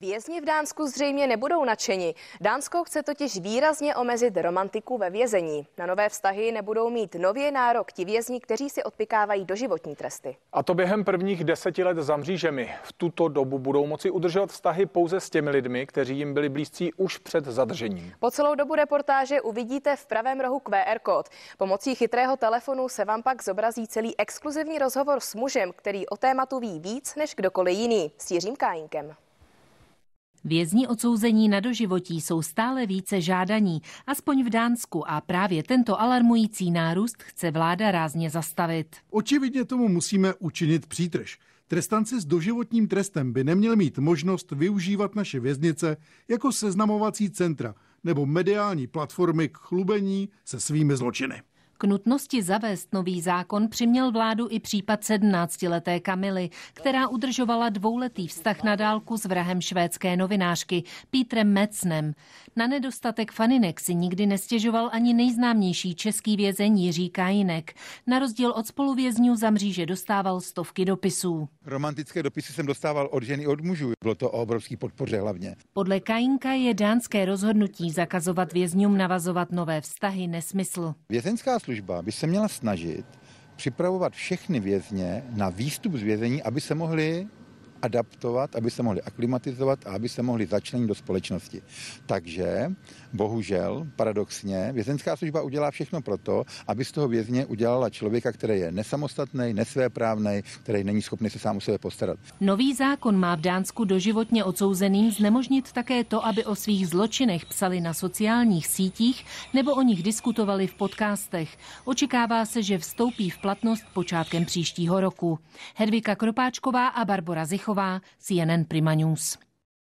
Vězni v Dánsku zřejmě nebudou nadšeni. Dánsko chce totiž výrazně omezit romantiku ve vězení. Na nové vztahy nebudou mít nově nárok ti vězni, kteří si odpikávají doživotní tresty. A to během prvních deseti let za mřížemi. V tuto dobu budou moci udržovat vztahy pouze s těmi lidmi, kteří jim byli blízcí už před zadržením. Po celou dobu reportáže uvidíte v pravém rohu QR kód. Pomocí chytrého telefonu se vám pak zobrazí celý exkluzivní rozhovor s mužem, který o tématu ví víc než kdokoliv jiný, s Jiřím Kájinkem. Vězni odsouzení na doživotí jsou stále více žádaní, aspoň v Dánsku a právě tento alarmující nárůst chce vláda rázně zastavit. Očividně tomu musíme učinit přítrž. Trestanci s doživotním trestem by neměli mít možnost využívat naše věznice jako seznamovací centra nebo mediální platformy k chlubení se svými zločiny. K nutnosti zavést nový zákon přiměl vládu i případ 17-leté Kamily, která udržovala dvouletý vztah na dálku s vrahem švédské novinářky Pítrem Mecnem. Na nedostatek faninek si nikdy nestěžoval ani nejznámější český vězeň Jiří Kajinek. Na rozdíl od spoluvězňů za mříže dostával stovky dopisů. Romantické dopisy jsem dostával od ženy od mužů. Bylo to o obrovský podpoře hlavně. Podle Kajinka je dánské rozhodnutí zakazovat vězňům navazovat nové vztahy nesmysl. Vězeňská služba by se měla snažit připravovat všechny vězně na výstup z vězení, aby se mohli adaptovat, aby se mohli aklimatizovat a aby se mohli začlenit do společnosti. Takže, bohužel, paradoxně, vězenská služba udělá všechno proto, aby z toho vězně udělala člověka, který je nesamostatný, nesvéprávný, který není schopný se sám o sebe postarat. Nový zákon má v Dánsku doživotně odsouzeným znemožnit také to, aby o svých zločinech psali na sociálních sítích nebo o nich diskutovali v podcastech. Očekává se, že vstoupí v platnost počátkem příštího roku. Hedvika Kropáčková a Barbara Zich Machová, CNN Prima News.